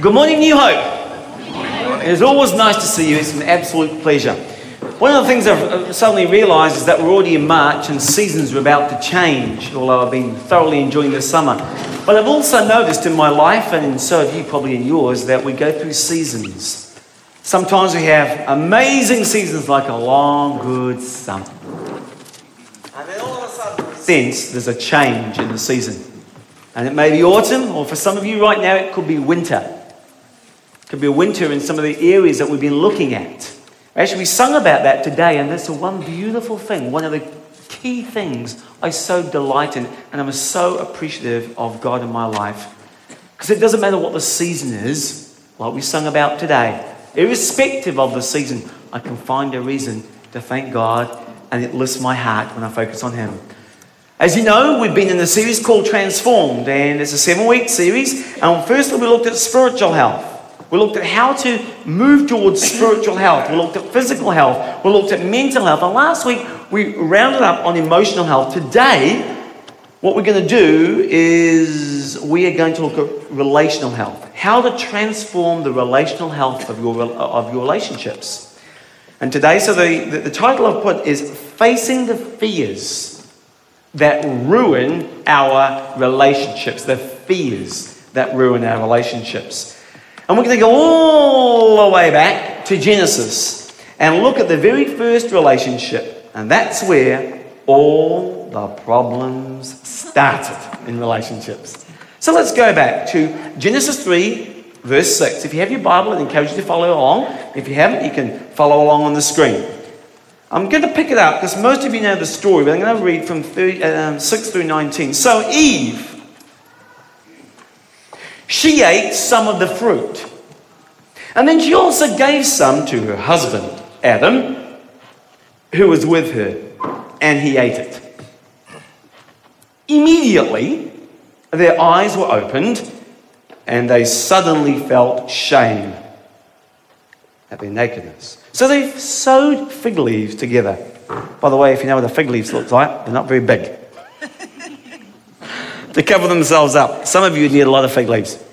Good morning, New Hope. It's always nice to see you. It's an absolute pleasure. One of the things I've uh, suddenly realised is that we're already in March and seasons are about to change, although I've been thoroughly enjoying the summer. But I've also noticed in my life, and so have you probably in yours, that we go through seasons. Sometimes we have amazing seasons like a long, good summer. And then all of a sudden, sense there's a change in the season. And it may be autumn, or for some of you right now, it could be winter. Could be a winter in some of the areas that we've been looking at. Actually, we sung about that today, and that's the one beautiful thing, one of the key things I so delight in, and I'm so appreciative of God in my life. Because it doesn't matter what the season is, like we sung about today, irrespective of the season, I can find a reason to thank God, and it lifts my heart when I focus on Him. As you know, we've been in a series called Transformed, and it's a seven week series. And firstly, we looked at spiritual health. We looked at how to move towards spiritual health. We looked at physical health. We looked at mental health. And last week, we rounded up on emotional health. Today, what we're going to do is we are going to look at relational health. How to transform the relational health of your, of your relationships. And today, so the, the, the title I've put is Facing the Fears that ruin our relationships, the fears that ruin our relationships. And we're going to go all the way back to Genesis and look at the very first relationship, and that's where all the problems started in relationships. So let's go back to Genesis 3, verse 6. If you have your Bible, I encourage you to follow along. If you haven't, you can follow along on the screen. I'm going to pick it up because most of you know the story, but I'm going to read from 30, um, 6 through 19. So, Eve, she ate some of the fruit. And then she also gave some to her husband, Adam, who was with her, and he ate it. Immediately, their eyes were opened, and they suddenly felt shame at their nakedness. So they sewed fig leaves together. By the way, if you know what a fig leaf looks like, they're not very big. to cover themselves up. Some of you need a lot of fig leaves.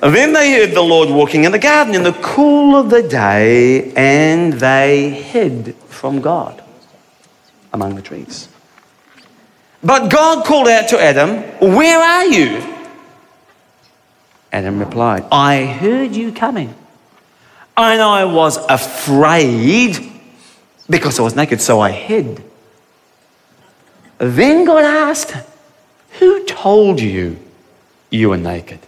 Then they heard the Lord walking in the garden in the cool of the day, and they hid from God among the trees. But God called out to Adam, Where are you? Adam replied, I heard you coming, and I was afraid because I was naked, so I hid. Then God asked, Who told you you were naked?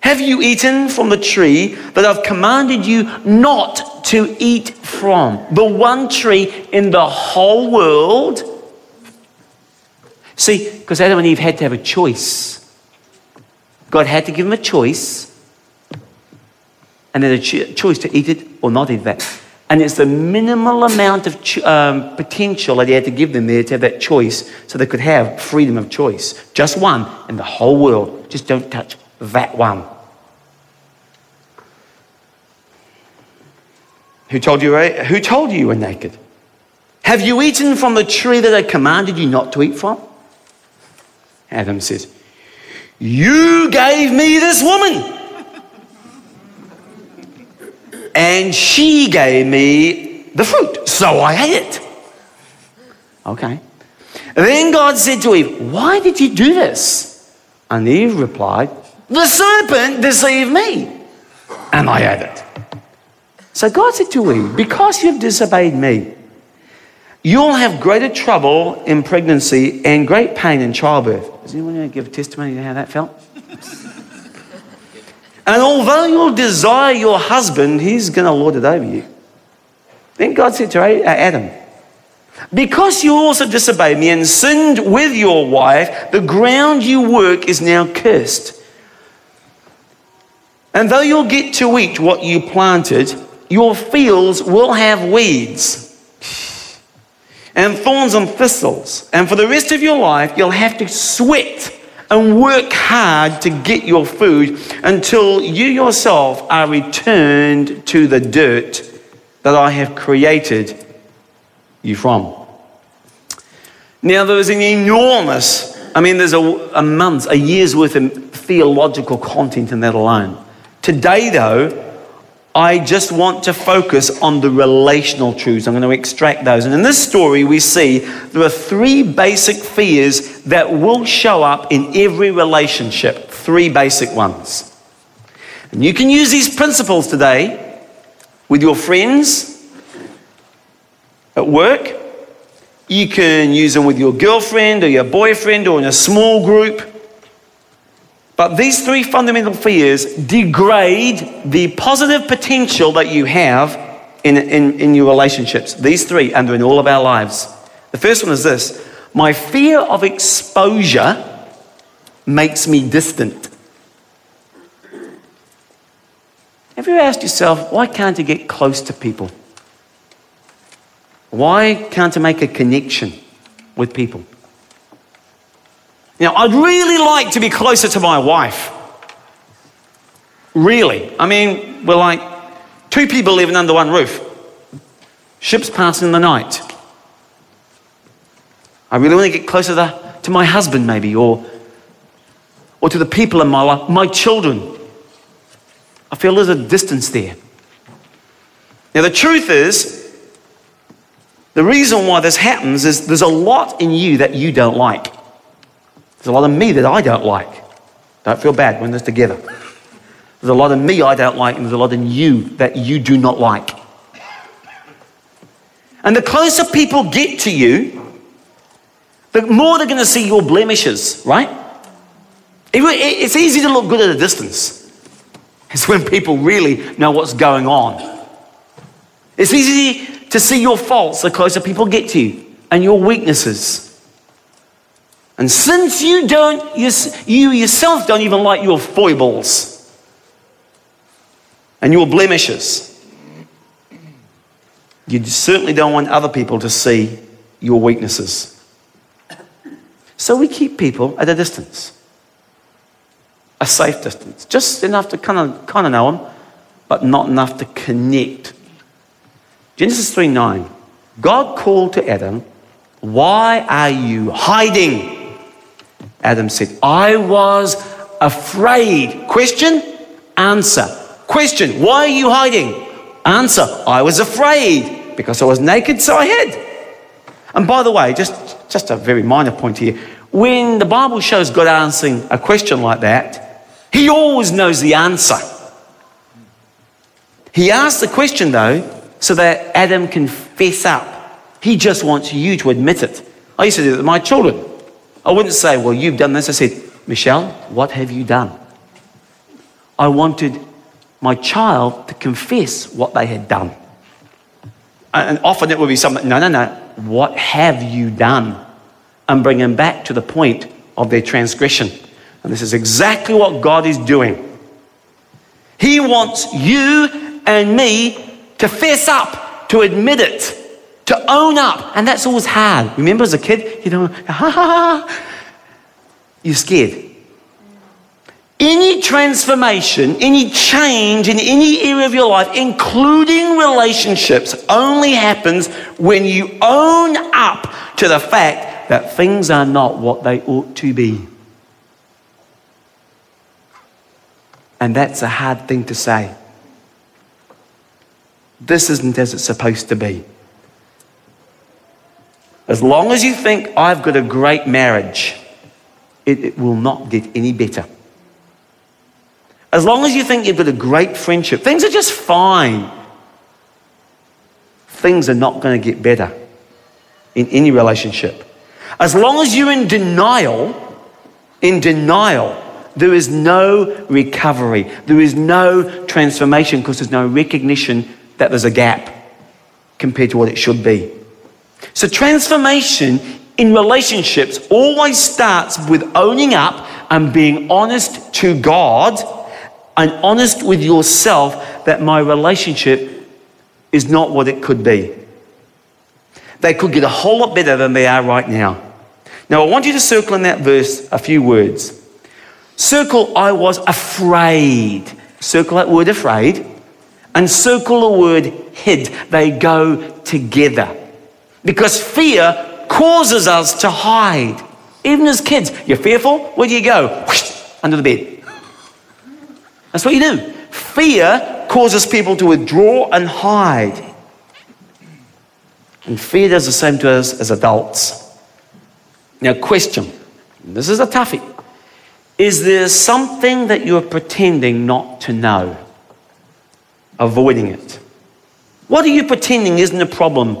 Have you eaten from the tree that I've commanded you not to eat from? The one tree in the whole world See, because Adam and Eve had to have a choice. God had to give them a choice, and then a cho- choice to eat it or not eat that. And it's the minimal amount of ch- um, potential that he had to give them there to have that choice so they could have freedom of choice. Just one in the whole world. Just don't touch that one. Who told you, who told you you were naked? Have you eaten from the tree that I commanded you not to eat from? Adam says, You gave me this woman. And she gave me the fruit. So I ate it. Okay. Then God said to Eve, Why did you do this? And Eve replied, The serpent deceived me. And I ate it. So God said to Eve, Because you've disobeyed me, You'll have greater trouble in pregnancy and great pain in childbirth. Does anyone want to give testimony to how that felt? And although you'll desire your husband, he's going to lord it over you. Then God said to uh, Adam, Because you also disobeyed me and sinned with your wife, the ground you work is now cursed. And though you'll get to eat what you planted, your fields will have weeds and thorns and thistles. And for the rest of your life, you'll have to sweat and work hard to get your food until you yourself are returned to the dirt that I have created you from? Now, there is an enormous, I mean, there's a, a a year's worth of theological content in that alone. Today, though, I just want to focus on the relational truths. I'm going to extract those. And in this story, we see there are three basic fears that will show up in every relationship. Three basic ones. And you can use these principles today with your friends at work. You can use them with your girlfriend or your boyfriend or in a small group. But these three fundamental fears degrade the positive potential that you have in, in, in your relationships. These three, and in all of our lives. The first one is this my fear of exposure makes me distant. Have you asked yourself, why can't I get close to people? Why can't I make a connection with people? Now, I'd really like to be closer to my wife. Really. I mean, we're like two people living under one roof. Ships passing in the night. I really want to get closer to, to my husband, maybe, or, or to the people in my life, my children. I feel there's a distance there. Now, the truth is, the reason why this happens is there's a lot in you that you don't like. There's a lot of me that I don't like. Don't feel bad when they're together. There's a lot of me I don't like, and there's a lot in you that you do not like. And the closer people get to you, the more they're going to see your blemishes, right? It's easy to look good at a distance. It's when people really know what's going on. It's easy to see your faults the closer people get to you and your weaknesses. And since you don't, you, you yourself don't even like your foibles and your blemishes, you certainly don't want other people to see your weaknesses. So we keep people at a distance, a safe distance, just enough to kind of, kind of know them, but not enough to connect. Genesis 3 9. God called to Adam, Why are you hiding? Adam said, I was afraid. Question, answer. Question, why are you hiding? Answer, I was afraid because I was naked, so I hid. And by the way, just, just a very minor point here. When the Bible shows God answering a question like that, He always knows the answer. He asked the question, though, so that Adam can fess up. He just wants you to admit it. I used to do it with my children. I wouldn't say, Well, you've done this. I said, Michelle, what have you done? I wanted my child to confess what they had done. And often it would be something, no, no, no, what have you done? And bring them back to the point of their transgression. And this is exactly what God is doing. He wants you and me to fess up, to admit it to own up. And that's always hard. Remember as a kid, you know, ha ha ha, you're scared. Any transformation, any change in any area of your life, including relationships, only happens when you own up to the fact that things are not what they ought to be. And that's a hard thing to say. This isn't as it's supposed to be. As long as you think, I've got a great marriage, it, it, will not get any better. As long as you think you've got a great friendship, things are just fine. Things are not going to get better in any relationship. As long as you're in denial, in denial, there is no recovery. There is no transformation because there's no recognition that there's a gap compared to what it should be. So, transformation in relationships always starts with owning up and being honest to God and honest with yourself that my relationship is not what it could be. They could get a whole lot better than they are right now. Now, I want you to circle in that verse a few words. Circle, I was afraid. Circle that word afraid. And circle the word hid. They go together. Because fear causes us to hide. Even as kids, you're fearful, where do you go? Whoosh, under the bed. That's what you do. Fear causes people to withdraw and hide. And fear does the same to us as adults. Now, question this is a toughie. Is there something that you're pretending not to know? Avoiding it. What are you pretending isn't a problem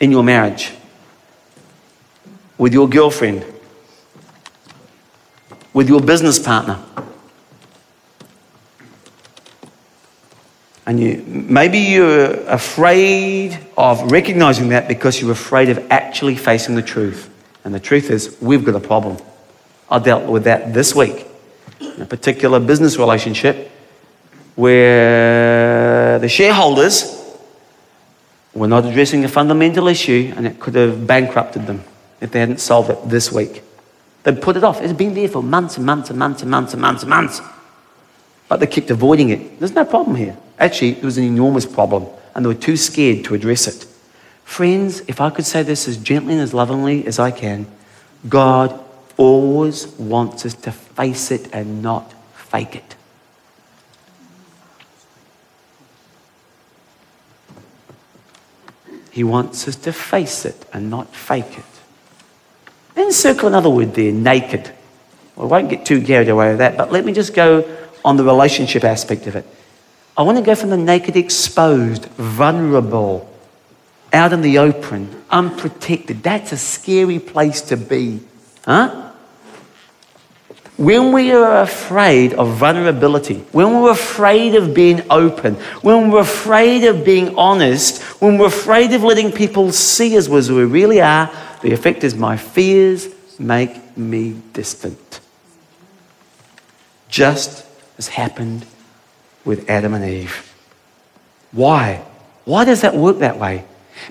in your marriage? With your girlfriend? With your business partner? And you, maybe you're afraid of recognizing that because you're afraid of actually facing the truth. And the truth is, we've got a problem. I dealt with that this week in a particular business relationship where the shareholders were not addressing a fundamental issue and it could have bankrupted them if they hadn't solved it this week. They'd put it off. It's been there for months and months and months and months and months and months. But they kept avoiding it. There's no problem here. Actually, it was an enormous problem, and they were too scared to address it. Friends, if I could say this as gently and as lovingly as I can, God always wants us to face it and not fake it. He wants us to face it and not fake it. Then circle another word there, naked. Well, I won't get too carried away with that, but let me just go on the relationship aspect of it. I want to go from the naked, exposed, vulnerable, out in the open, unprotected. That's a scary place to be. Huh? When we are afraid of vulnerability, when we're afraid of being open, when we're afraid of being honest, when we're afraid of letting people see us as we really are, the effect is my fears make me distant. Just as happened with Adam and Eve. Why? Why does that work that way?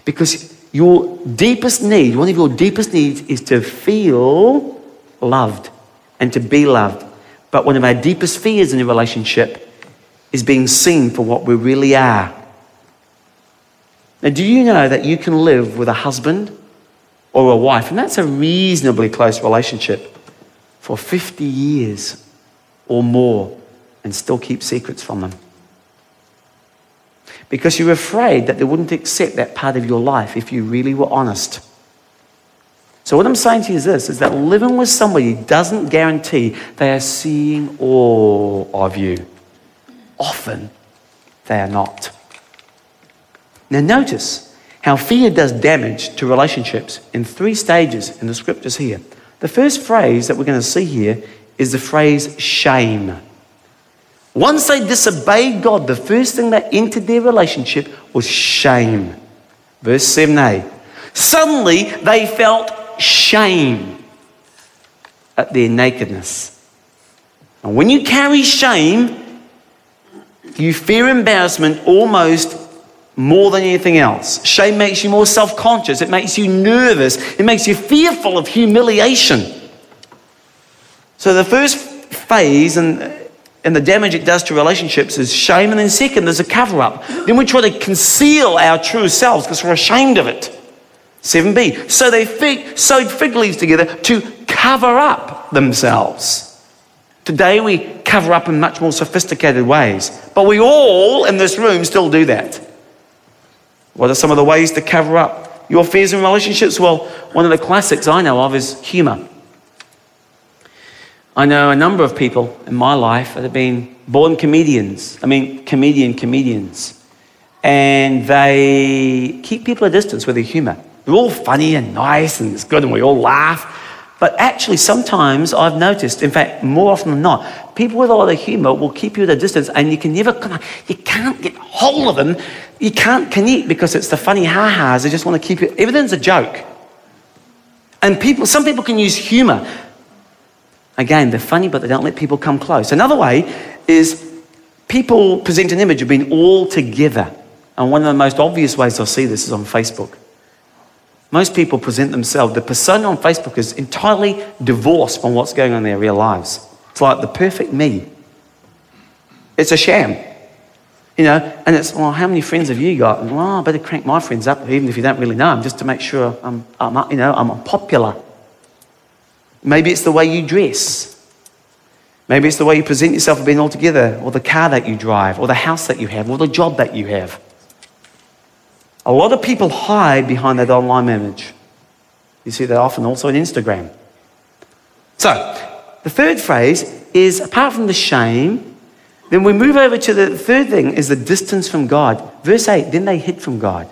Because your deepest need, one of your deepest needs, is to feel loved and to be loved. But one of our deepest fears in a relationship is being seen for what we really are. Now, do you know that you can live with a husband or a wife, and that's a reasonably close relationship, for 50 years or more? And still keep secrets from them. Because you're afraid that they wouldn't accept that part of your life if you really were honest. So, what I'm saying to you is this is that living with somebody doesn't guarantee they are seeing all of you. Often, they are not. Now, notice how fear does damage to relationships in three stages in the scriptures here. The first phrase that we're going to see here is the phrase shame. Once they disobeyed God, the first thing that entered their relationship was shame. Verse 7a. Suddenly they felt shame at their nakedness. And when you carry shame, you fear embarrassment almost more than anything else. Shame makes you more self conscious, it makes you nervous, it makes you fearful of humiliation. So the first phase, and and the damage it does to relationships is shame. And then, second, there's a cover up. Then we try to conceal our true selves because we're ashamed of it. 7b. So they fig, sewed fig leaves together to cover up themselves. Today we cover up in much more sophisticated ways, but we all in this room still do that. What are some of the ways to cover up your fears in relationships? Well, one of the classics I know of is humor. I know a number of people in my life that have been born comedians. I mean, comedian comedians. And they keep people at distance with their humor. They're all funny and nice and it's good and we all laugh. But actually, sometimes I've noticed, in fact, more often than not, people with a lot of humor will keep you at a distance and you can never, you can't get hold of them. You can't connect because it's the funny ha-has. They just want to keep you, everything's a joke. And people, some people can use humor Again, they're funny, but they don't let people come close. Another way is people present an image of being all together. And one of the most obvious ways I see this is on Facebook. Most people present themselves, the persona on Facebook is entirely divorced from what's going on in their real lives. It's like the perfect me. It's a sham. You know, and it's, well, how many friends have you got? And, well, I better crank my friends up, even if you don't really know them, just to make sure I'm, I'm you know, I'm popular. Maybe it's the way you dress. Maybe it's the way you present yourself being all together, or the car that you drive, or the house that you have, or the job that you have. A lot of people hide behind that online image. You see that often also on Instagram. So, the third phrase is apart from the shame, then we move over to the third thing is the distance from God. Verse 8, then they hid from God.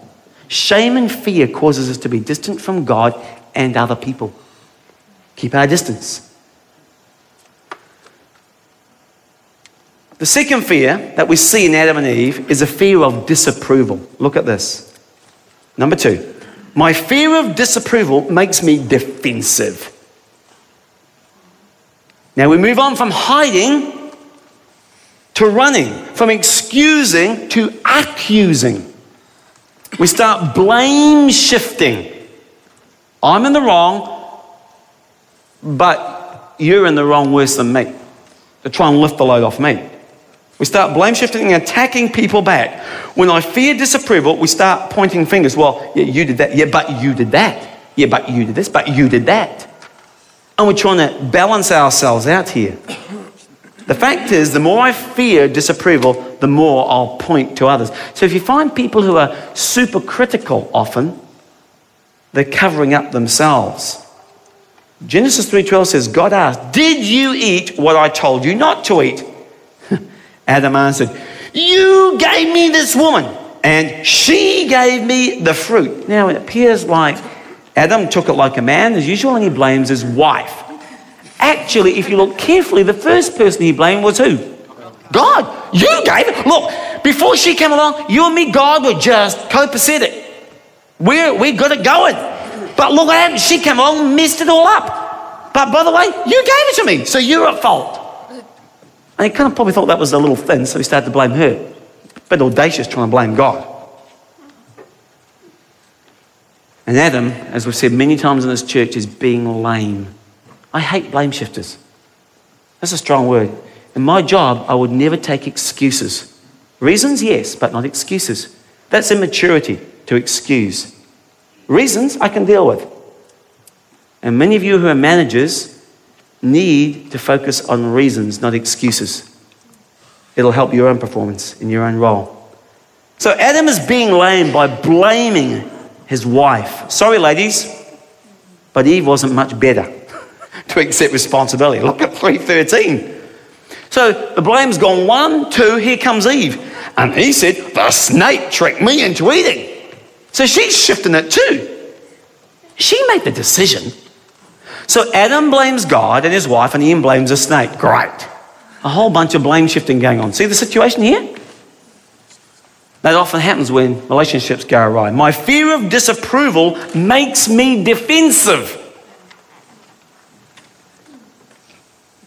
Shame and fear causes us to be distant from God and other people. Keep our distance. The second fear that we see in Adam and Eve is a fear of disapproval. Look at this. Number two, my fear of disapproval makes me defensive. Now we move on from hiding to running, from excusing to accusing. We start blame shifting. I'm in the wrong, but you're in the wrong worse than me. To try and lift the load off me. We start blame shifting and attacking people back. When I fear disapproval, we start pointing fingers. Well, yeah, you did that. Yeah, but you did that. Yeah, but you did this. But you did that. And we're trying to balance ourselves out here. The fact is, the more I fear disapproval, the more I'll point to others. So if you find people who are super critical often, they're covering up themselves. Genesis 3:12 says, God asked, "Did you eat what I told you not to eat?" Adam answered, You gave me this woman, and she gave me the fruit. Now it appears like Adam took it like a man, as usual, and he blames his wife. Actually, if you look carefully, the first person he blamed was who? God. You gave it. Look, before she came along, you and me, God, were just copacetic. We're, we got it going. But look happened. She came along messed it all up. But by the way, you gave it to me, so you're at fault. And he kind of probably thought that was a little thin, so he started to blame her. A bit audacious trying to blame God. And Adam, as we've said many times in this church, is being lame. I hate blame shifters. That's a strong word. In my job, I would never take excuses. Reasons, yes, but not excuses. That's immaturity to excuse. Reasons I can deal with. And many of you who are managers need to focus on reasons, not excuses. It'll help your own performance in your own role. So Adam is being lame by blaming his wife. Sorry, ladies, but Eve wasn't much better to accept responsibility. Look at 313. So the blame's gone one, two, here comes Eve. And he said, The snake tricked me into eating. So she's shifting it too. She made the decision so Adam blames God and his wife, and Ian blames a snake. Great. A whole bunch of blame shifting going on. See the situation here? That often happens when relationships go awry. My fear of disapproval makes me defensive.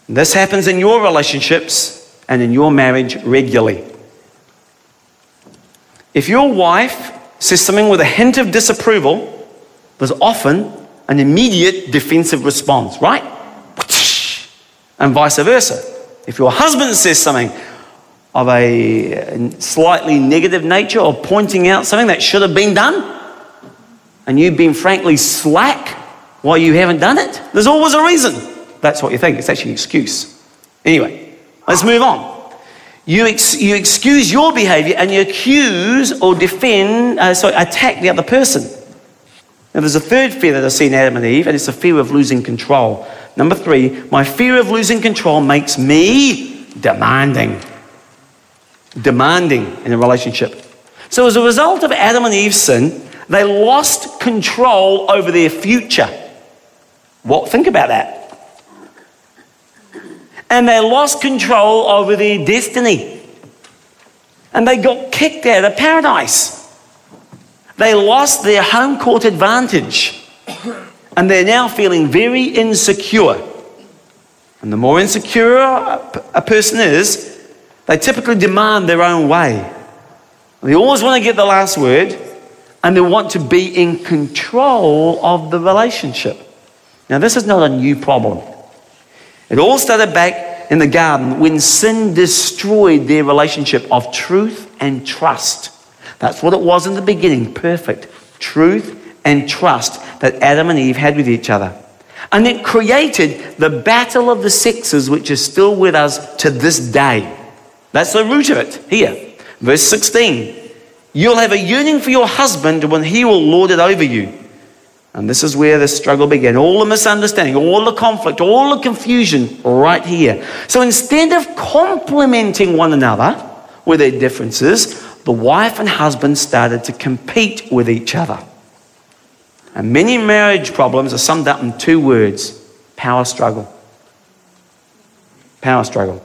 This happens in your relationships and in your marriage regularly. If your wife says something with a hint of disapproval, there's often an immediate defensive response, right? And vice versa. If your husband says something of a slightly negative nature or pointing out something that should have been done, and you've been frankly slack why you haven't done it, there's always a reason. That's what you think. It's actually an excuse. Anyway, let's move on. You, ex- you excuse your behavior and you accuse or defend, uh, sorry, attack the other person. Now, there's a third fear that I see in Adam and Eve, and it's the fear of losing control. Number three, my fear of losing control makes me demanding. Demanding in a relationship. So, as a result of Adam and Eve's sin, they lost control over their future. What? Think about that. And they lost control over their destiny. And they got kicked out of paradise. They lost their home court advantage and they're now feeling very insecure. And the more insecure a person is, they typically demand their own way. They always want to get the last word and they want to be in control of the relationship. Now, this is not a new problem. It all started back in the garden when sin destroyed their relationship of truth and trust. That's what it was in the beginning perfect truth and trust that Adam and Eve had with each other. And it created the battle of the sexes, which is still with us to this day. That's the root of it here. Verse 16 You'll have a yearning for your husband when he will lord it over you. And this is where the struggle began. All the misunderstanding, all the conflict, all the confusion right here. So instead of complementing one another with their differences, the wife and husband started to compete with each other. And many marriage problems are summed up in two words power struggle. Power struggle.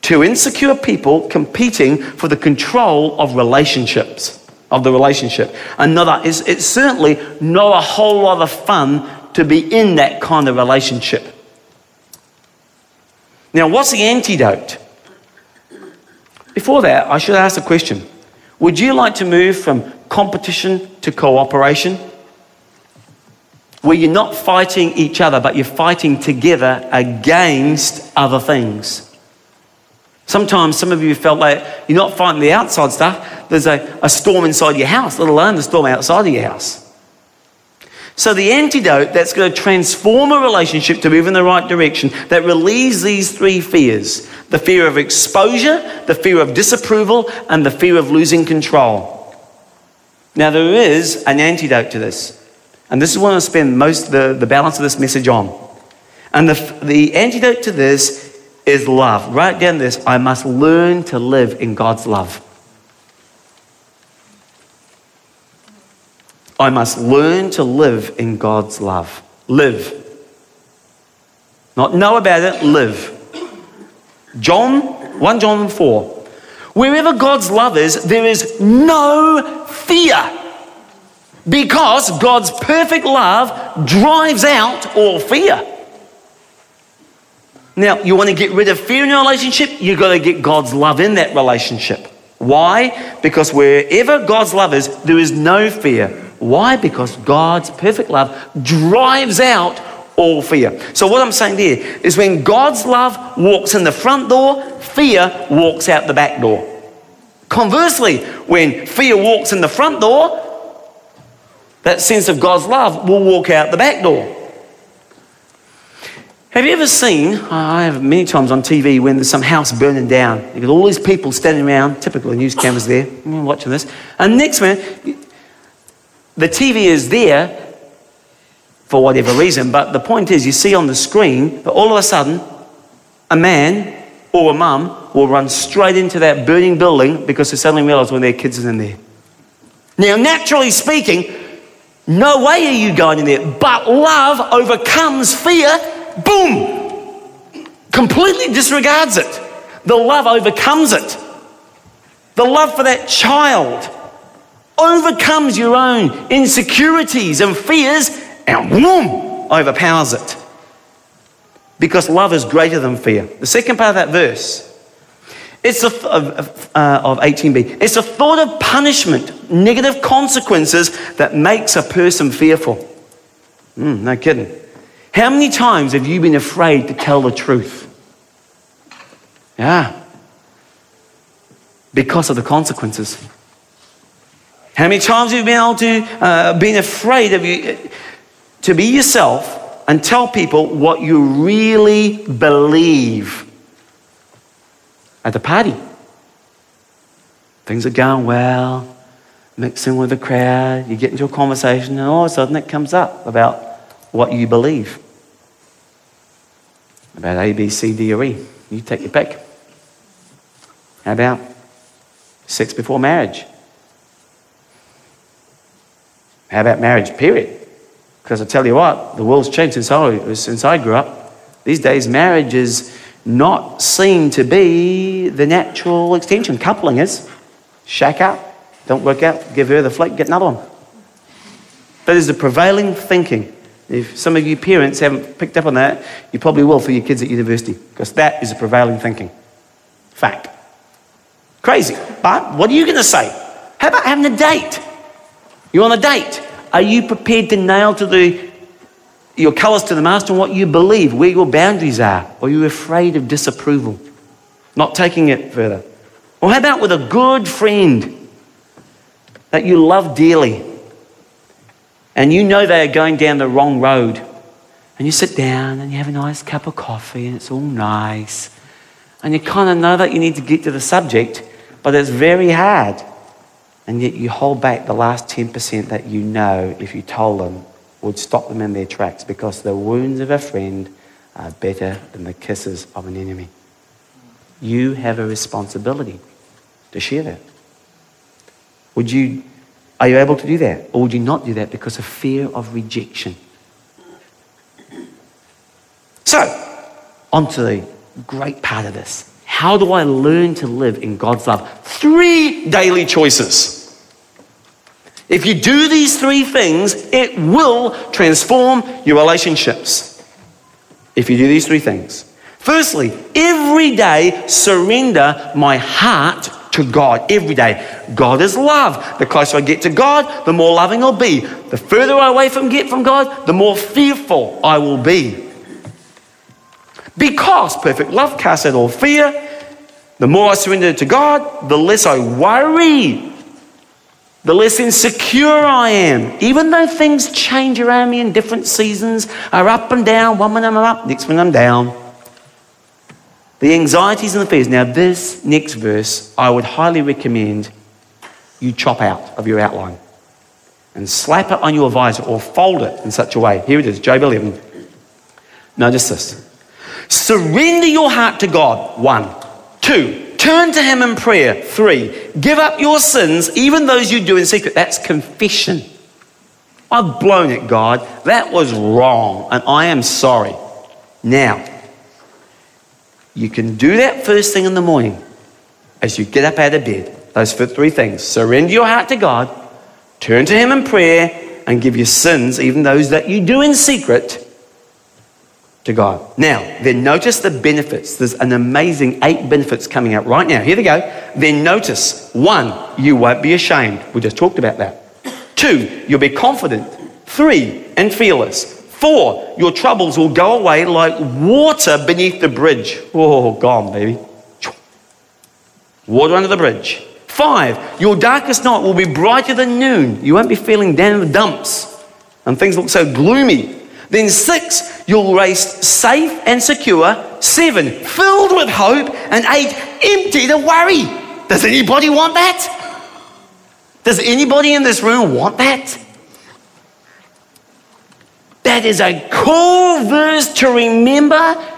Two insecure people competing for the control of relationships of the relationship. Another is it's certainly not a whole lot of fun to be in that kind of relationship. Now, what's the antidote? Before that, I should ask a question. Would you like to move from competition to cooperation? Where you're not fighting each other, but you're fighting together against other things. Sometimes some of you felt like you're not fighting the outside stuff, there's a, a storm inside your house, let alone the storm outside of your house. So, the antidote that's going to transform a relationship to move in the right direction, that relieves these three fears the fear of exposure, the fear of disapproval, and the fear of losing control. Now, there is an antidote to this. And this is what I spend most the, the balance of this message on. And the, the antidote to this is love. Write down this I must learn to live in God's love. I must learn to live in God's love. Live. Not know about it, live. John, 1 John 4. Wherever God's love is, there is no fear. Because God's perfect love drives out all fear. Now, you want to get rid of fear in your relationship, you've got to get God's love in that relationship. Why? Because wherever God's love is, there is no fear. Why? Because God's perfect love drives out all fear. So, what I'm saying there is when God's love walks in the front door, fear walks out the back door. Conversely, when fear walks in the front door, that sense of God's love will walk out the back door. Have you ever seen, I have many times on TV when there's some house burning down, you've got all these people standing around, typical news cameras there, watching this, and next minute, the TV is there for whatever reason, but the point is, you see on the screen that all of a sudden, a man or a mum will run straight into that burning building because they suddenly realize when their kids are in there. Now, naturally speaking, no way are you going in there, but love overcomes fear boom, completely disregards it. The love overcomes it. The love for that child overcomes your own insecurities and fears and boom, overpowers it. Because love is greater than fear. The second part of that verse, it's a, of, uh, of 18b. It's a thought of punishment, negative consequences that makes a person fearful. Mm, no kidding. How many times have you been afraid to tell the truth? Yeah. Because of the consequences. How many times have you been able to uh, been afraid of you to be yourself and tell people what you really believe at the party? Things are going well, mixing with the crowd, you get into a conversation, and all of a sudden it comes up about what you believe about A, B, C, D, or E. You take your pick. How about sex before marriage? How about marriage, period? Because I tell you what, the world's changed since I, since I grew up. These days, marriage is not seen to be the natural extension. Coupling is. Shack up, don't work out, give her the flick, get another one. That is the prevailing thinking. If some of you parents haven't picked up on that, you probably will for your kids at university, because that is a prevailing thinking. Fact. Crazy. But what are you going to say? How about having a date? You're on a date. Are you prepared to nail to the your colours to the master and what you believe, where your boundaries are, or are you're afraid of disapproval, not taking it further. Or how about with a good friend that you love dearly and you know they are going down the wrong road? And you sit down and you have a nice cup of coffee and it's all nice. And you kind of know that you need to get to the subject, but it's very hard. And yet you hold back the last 10% that you know if you told them would stop them in their tracks because the wounds of a friend are better than the kisses of an enemy. You have a responsibility to share that. Would you, are you able to do that? Or would you not do that because of fear of rejection? So, on to the great part of this. How do I learn to live in God's love? Three daily choices. If you do these three things, it will transform your relationships. If you do these three things. Firstly, every day surrender my heart to God. Every day. God is love. The closer I get to God, the more loving I'll be. The further I away from get from God, the more fearful I will be. Because perfect love casts out all fear. The more I surrender to God, the less I worry, the less insecure I am. Even though things change around me in different seasons, are up and down, one minute I'm up, next minute I'm down. The anxieties and the fears. Now, this next verse, I would highly recommend you chop out of your outline and slap it on your visor or fold it in such a way. Here it is, Job 11. Notice this. Surrender your heart to God. One. Two. Turn to Him in prayer. Three. Give up your sins, even those you do in secret. That's confession. I've blown it, God. That was wrong, and I am sorry. Now, you can do that first thing in the morning as you get up out of bed. Those three things surrender your heart to God, turn to Him in prayer, and give your sins, even those that you do in secret, to God. Now, then notice the benefits. There's an amazing eight benefits coming out right now. Here they go. Then notice one, you won't be ashamed. We just talked about that. Two, you'll be confident. Three, and fearless. Four, your troubles will go away like water beneath the bridge. Oh, gone, baby. Water under the bridge. Five, your darkest night will be brighter than noon. You won't be feeling down in the dumps and things look so gloomy. Then six, you'll race safe and secure. Seven, filled with hope. And eight, empty to worry. Does anybody want that? Does anybody in this room want that? That is a cool verse to remember.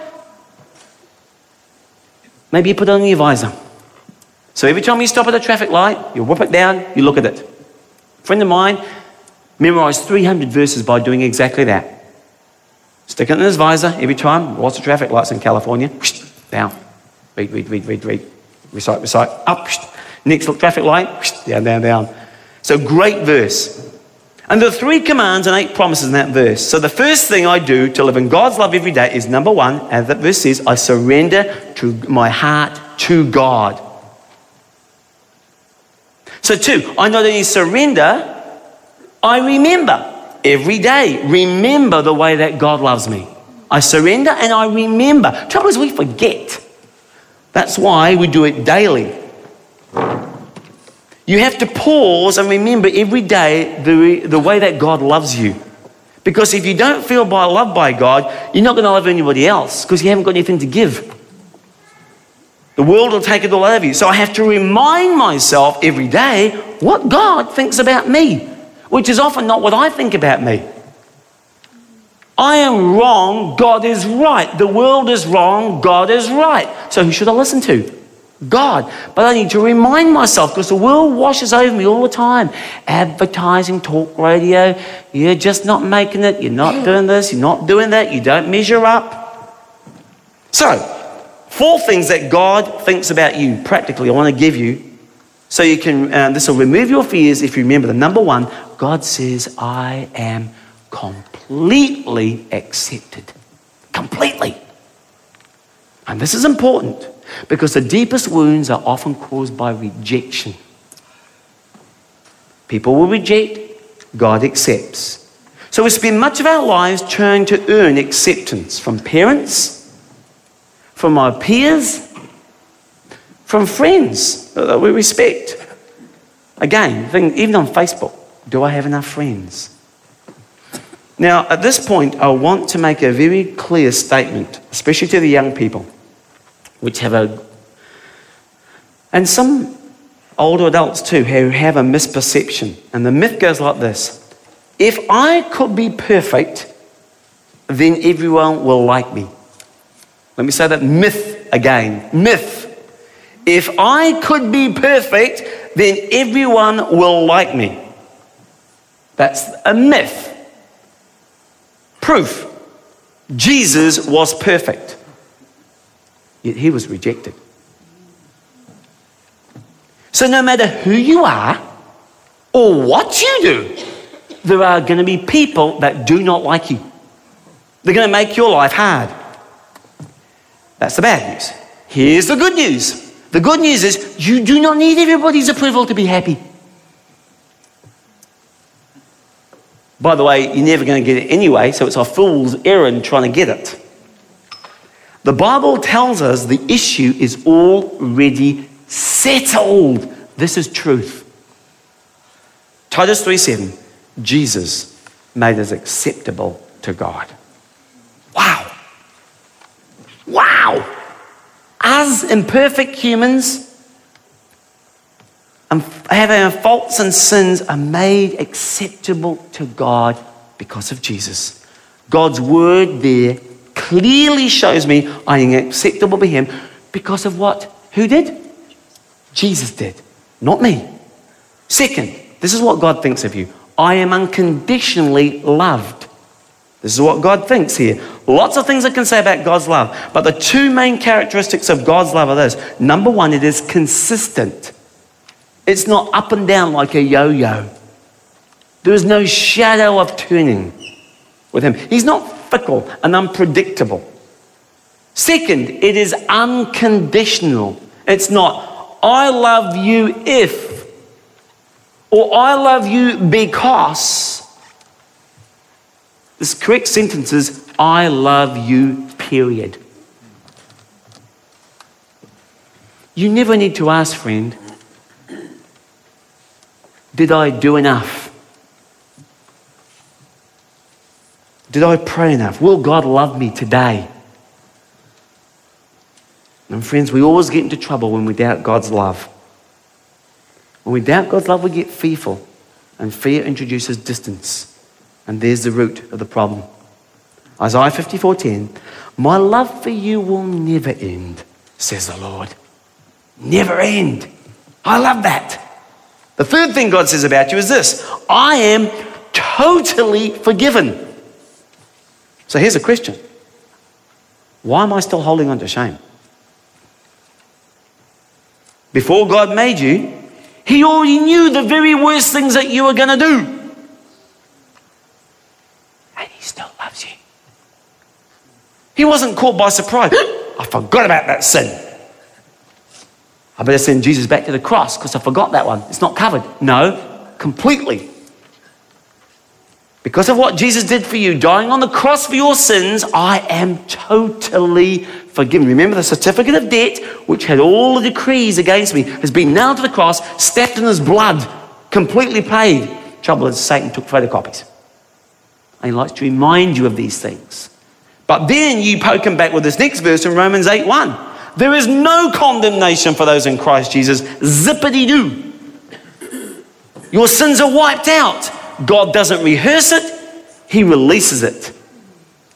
Maybe you put it on your visor. So every time you stop at a traffic light, you whip it down, you look at it. A friend of mine memorized 300 verses by doing exactly that. Stick it in his visor every time. Lots of traffic lights in California. Down. Read, read, read, read, read. Recite, recite. Up. Next traffic light. Down, down, down. So great verse. And there are three commands and eight promises in that verse. So the first thing I do to live in God's love every day is number one, as that verse says, I surrender to my heart to God. So two, I not only surrender, I remember every day. Remember the way that God loves me. I surrender and I remember. Trouble is, we forget. That's why we do it daily. You have to pause and remember every day the, the way that God loves you. Because if you don't feel by, loved by God, you're not going to love anybody else because you haven't got anything to give. The world will take it all of you. So I have to remind myself every day what God thinks about me which is often not what I think about me. I am wrong, God is right. The world is wrong, God is right. So who should I listen to? God. But I need to remind myself because the world washes over me all the time. Advertising, talk radio, you're just not making it, you're not doing this, you're not doing that, you don't measure up. So, four things that God thinks about you practically, I want to give you. So you can, um, this will remove your fears if you remember the number one, God says, I am completely accepted. Completely. And this is important because the deepest wounds are often caused by rejection. People will reject, God accepts. So we spend much of our lives trying to earn acceptance from parents, from our peers, from friends that we respect. Again, even on Facebook, do I have enough friends? Now, at this point, I want to make a very clear statement, especially to the young people, which have a, and some older adults too, who have a misperception. And the myth goes like this If I could be perfect, then everyone will like me. Let me say that myth again. Myth. If I could be perfect, then everyone will like me. That's a myth. Proof Jesus was perfect, yet he was rejected. So, no matter who you are or what you do, there are going to be people that do not like you. They're going to make your life hard. That's the bad news. Here's the good news the good news is you do not need everybody's approval to be happy. By the way, you're never going to get it anyway, so it's a fool's errand trying to get it. The Bible tells us the issue is already settled. This is truth. Titus 3:7, Jesus made us acceptable to God. Wow. Wow. As imperfect humans, and having faults and sins are made acceptable to God because of Jesus. God's word there clearly shows me I am acceptable to Him because of what? Who did? Jesus did, not me. Second, this is what God thinks of you I am unconditionally loved. This is what God thinks here. Lots of things I can say about God's love, but the two main characteristics of God's love are this. Number one, it is consistent. It's not up and down like a yo yo. There is no shadow of turning with him. He's not fickle and unpredictable. Second, it is unconditional. It's not, I love you if, or I love you because. This correct sentence is, I love you, period. You never need to ask, friend, did I do enough? Did I pray enough? Will God love me today? And friends, we always get into trouble when we doubt God's love. When we doubt God's love, we get fearful, and fear introduces distance. And there's the root of the problem. Isaiah 54:10, "My love for you will never end," says the Lord. Never end. I love that. The third thing God says about you is this I am totally forgiven. So here's a question Why am I still holding on to shame? Before God made you, He already knew the very worst things that you were going to do. And He still loves you. He wasn't caught by surprise. I forgot about that sin. I better send Jesus back to the cross because I forgot that one. It's not covered. No, completely. Because of what Jesus did for you, dying on the cross for your sins, I am totally forgiven. Remember, the certificate of debt, which had all the decrees against me, has been nailed to the cross, stamped in his blood, completely paid. Trouble is, Satan took photocopies. And he likes to remind you of these things. But then you poke him back with this next verse in Romans 8 1. There is no condemnation for those in Christ Jesus. Zippity doo. Your sins are wiped out. God doesn't rehearse it, He releases it.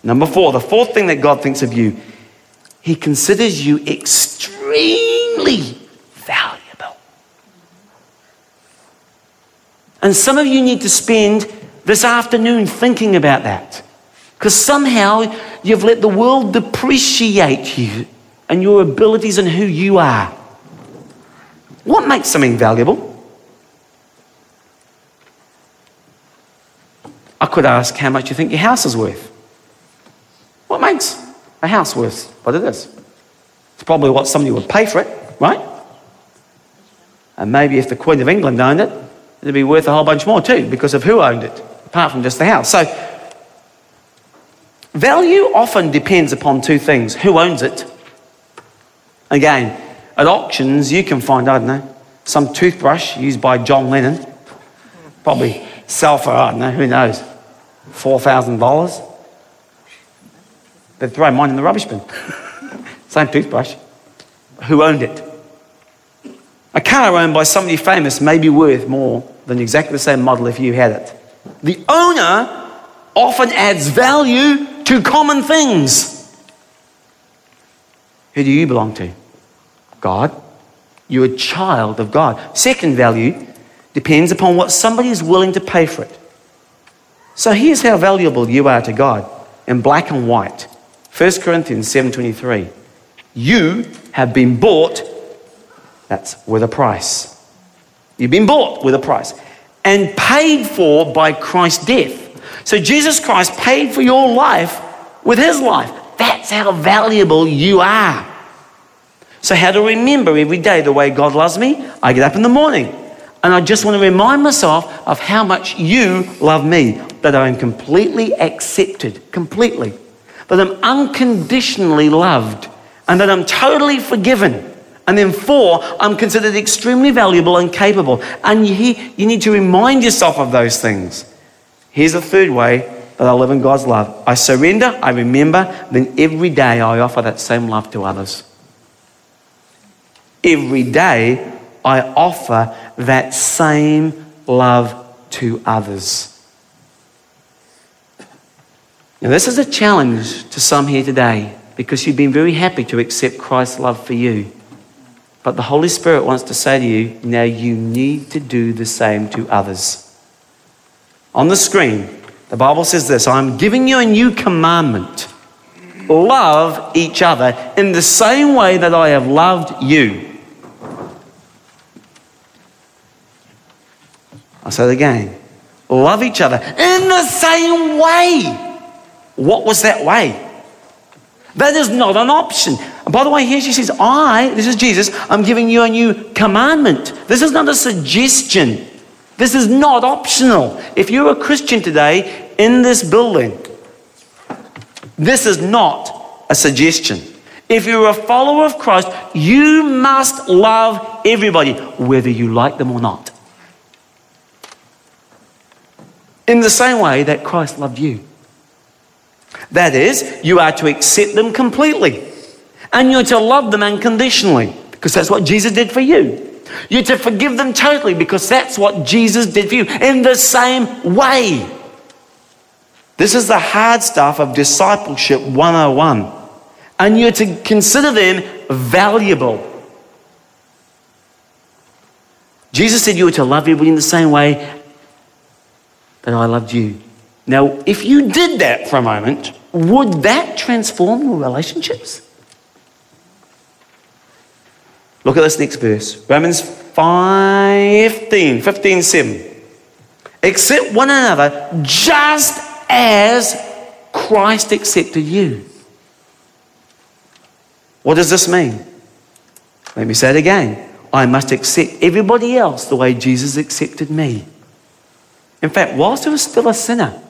Number four, the fourth thing that God thinks of you, He considers you extremely valuable. And some of you need to spend this afternoon thinking about that. Because somehow you've let the world depreciate you and your abilities and who you are. What makes something valuable? I could ask how much you think your house is worth. What makes a house worth what it is? It's probably what somebody would pay for it, right? And maybe if the Queen of England owned it, it'd be worth a whole bunch more too because of who owned it, apart from just the house. So Value often depends upon two things who owns it. Again, at auctions, you can find, I don't know, some toothbrush used by John Lennon. Probably sell for, I don't know, who knows, $4,000. They'd throw mine in the rubbish bin. Same toothbrush. Who owned it? A car owned by somebody famous may be worth more than exactly the same model if you had it. The owner often adds value to common things. Who do you belong to? God. You're a child of God. Second value depends upon what somebody is willing to pay for it. So here's how valuable you are to God in black and white. 1 Corinthians 7:23. You have been bought that's with a price. You've been bought with a price and paid for by Christ's death. So Jesus Christ paid for your life with his life. That's how valuable you are. So, how to remember every day the way God loves me? I get up in the morning and I just want to remind myself of how much you love me, that I am completely accepted, completely, that I'm unconditionally loved, and that I'm totally forgiven. And then, four, I'm considered extremely valuable and capable. And you, you need to remind yourself of those things. Here's the third way that I live in God's love I surrender, I remember, then every day I offer that same love to others. Every day I offer that same love to others. Now, this is a challenge to some here today because you've been very happy to accept Christ's love for you. But the Holy Spirit wants to say to you, now you need to do the same to others. On the screen, the Bible says this I'm giving you a new commandment love each other in the same way that I have loved you. I'll say it again. Love each other in the same way. What was that way? That is not an option. And by the way, here she says, I, this is Jesus, I'm giving you a new commandment. This is not a suggestion. This is not optional. If you're a Christian today in this building, this is not a suggestion. If you're a follower of Christ, you must love everybody, whether you like them or not. In the same way that Christ loved you. That is, you are to accept them completely. And you're to love them unconditionally, because that's what Jesus did for you. You're to forgive them totally, because that's what Jesus did for you in the same way. This is the hard stuff of discipleship 101. And you're to consider them valuable. Jesus said you were to love everybody in the same way that I loved you. Now, if you did that for a moment, would that transform your relationships? Look at this next verse Romans 5 15, 15 7. Accept one another just as Christ accepted you. What does this mean? Let me say it again. I must accept everybody else the way Jesus accepted me. In fact, whilst I was still a sinner,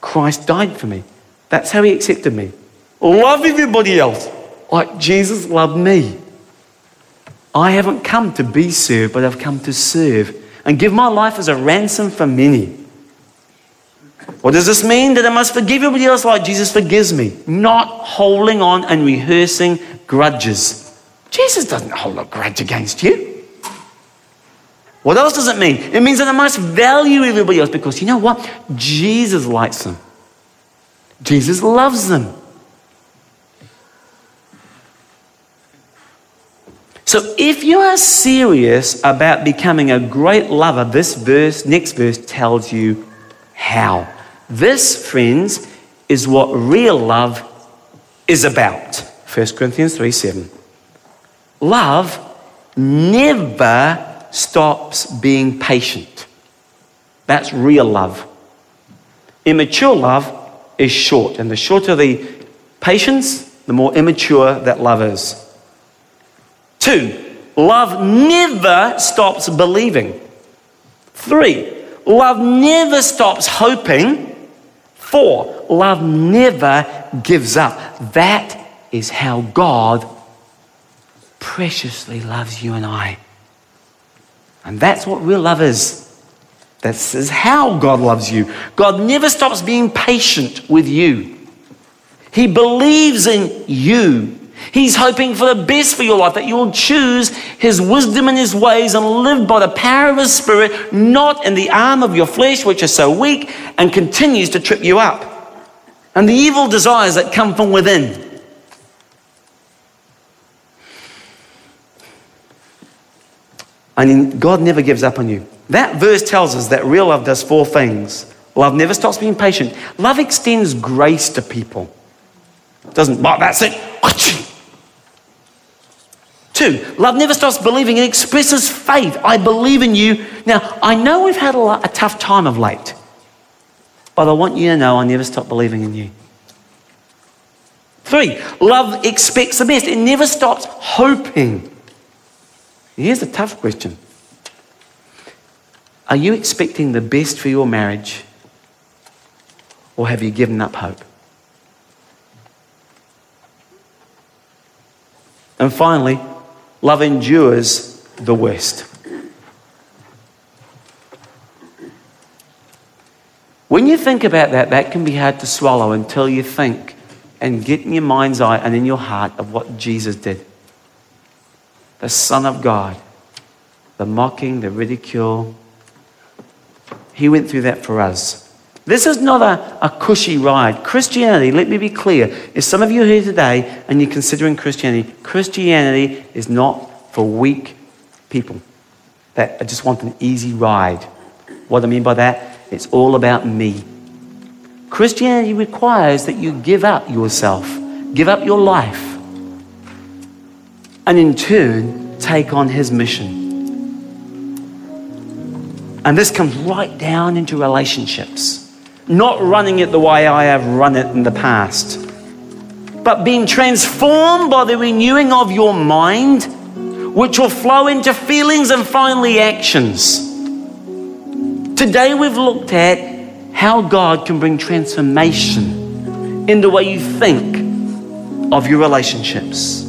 Christ died for me. That's how he accepted me. Love everybody else like Jesus loved me. I haven't come to be served, but I've come to serve and give my life as a ransom for many. What does this mean? That I must forgive everybody else like Jesus forgives me, not holding on and rehearsing grudges. Jesus doesn't hold a grudge against you. What else does it mean? It means that I must value everybody else because you know what? Jesus likes them. Jesus loves them. So if you are serious about becoming a great lover, this verse, next verse tells you how. This, friends, is what real love is about. 1 Corinthians 3 7. Love never stops being patient. That's real love. Immature love is short, and the shorter the patience, the more immature that love is. Two, love never stops believing. Three, love never stops hoping. Four, love never gives up. That is how God preciously loves you and I. And that's what real love is. This is how God loves you. God never stops being patient with you. He believes in you. He's hoping for the best for your life, that you'll choose His wisdom and His ways and live by the power of His Spirit, not in the arm of your flesh, which is so weak and continues to trip you up. And the evil desires that come from within. Mean, God never gives up on you. That verse tells us that real love does four things. Love never stops being patient. Love extends grace to people. It doesn't, well, that's it. Two, love never stops believing. It expresses faith. I believe in you. Now, I know we've had a, a tough time of late, but I want you to know I never stop believing in you. Three, love expects the best. It never stops hoping. Here's a tough question Are you expecting the best for your marriage, or have you given up hope? And finally, love endures the worst. When you think about that, that can be hard to swallow until you think and get in your mind's eye and in your heart of what Jesus did the Son of God, the mocking, the ridicule. He went through that for us. This is not a, a cushy ride. Christianity, let me be clear. If some of you are here today and you're considering Christianity, Christianity is not for weak people that just want an easy ride. What I mean by that? It's all about me. Christianity requires that you give up yourself, give up your life and in turn take on his mission. And this comes right down into relationships, not running it the way I have run it in the past, but being transformed by the renewing of your mind, which will flow into feelings and finally actions. Today we've looked at how God can bring transformation in the way you think of your relationships.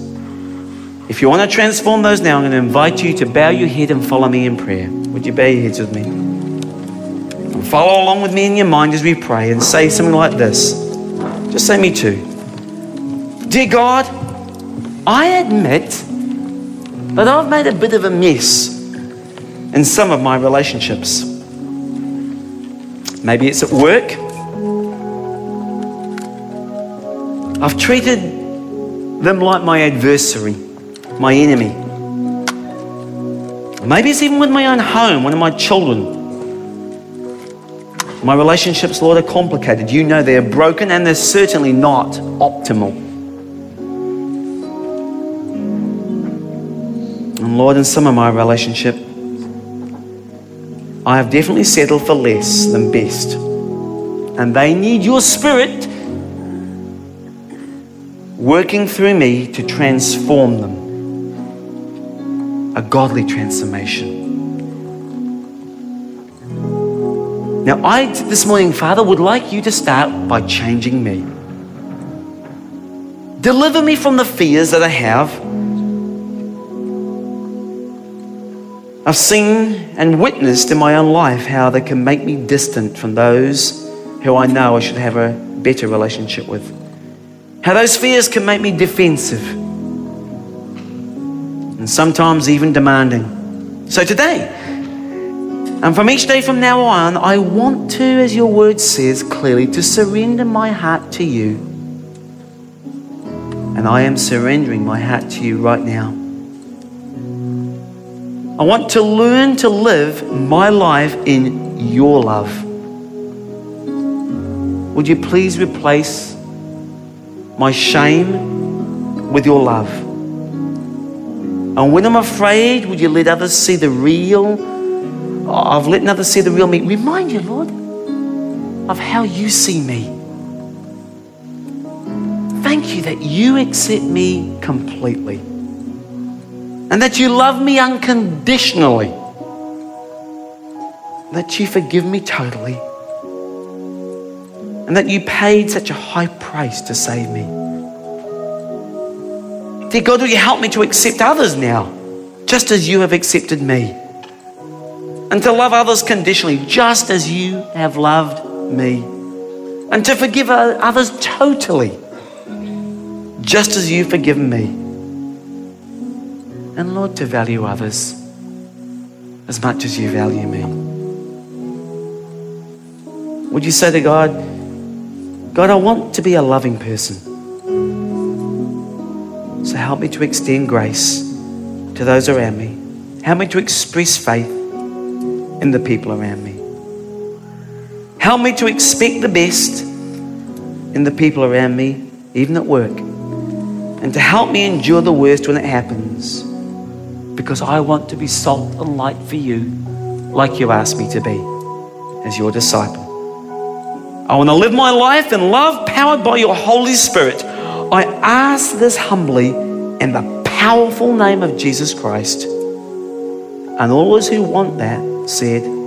If you want to transform those now, I'm going to invite you to bow your head and follow me in prayer. Would you bow your heads with me? And follow along with me in your mind as we pray and say something like this. Just say me too. Dear God, I admit that I've made a bit of a mess in some of my relationships. Maybe it's at work. I've treated them like my adversary my enemy. Maybe it's even with my own home, one of my children. My relationships, Lord, are complicated. You know they're broken and they're certainly not optimal. And Lord, in some of my relationship, I have definitely settled for less than best. And they need your spirit working through me to transform them a godly transformation. Now, I this morning, Father, would like you to start by changing me. Deliver me from the fears that I have. I've seen and witnessed in my own life how they can make me distant from those who I know I should have a better relationship with. How those fears can make me defensive and sometimes even demanding. So today, and from each day from now on, I want to, as your word says clearly, to surrender my heart to you. And I am surrendering my heart to you right now. I want to learn to live my life in your love. Would you please replace my shame with your love? And when I'm afraid, would you let others see the real? I've let others see the real me. Remind you, Lord, of how you see me. Thank you that you accept me completely and that you love me unconditionally, that you forgive me totally. and that you paid such a high price to save me. Dear God, will you help me to accept others now, just as you have accepted me? And to love others conditionally, just as you have loved me. And to forgive others totally, just as you've forgiven me. And Lord, to value others as much as you value me. Would you say to God, God, I want to be a loving person. So help me to extend grace to those around me. Help me to express faith in the people around me. Help me to expect the best in the people around me, even at work. And to help me endure the worst when it happens. Because I want to be salt and light for you, like you asked me to be, as your disciple. I want to live my life in love powered by your Holy Spirit I ask this humbly in the powerful name of Jesus Christ. And all those who want that said.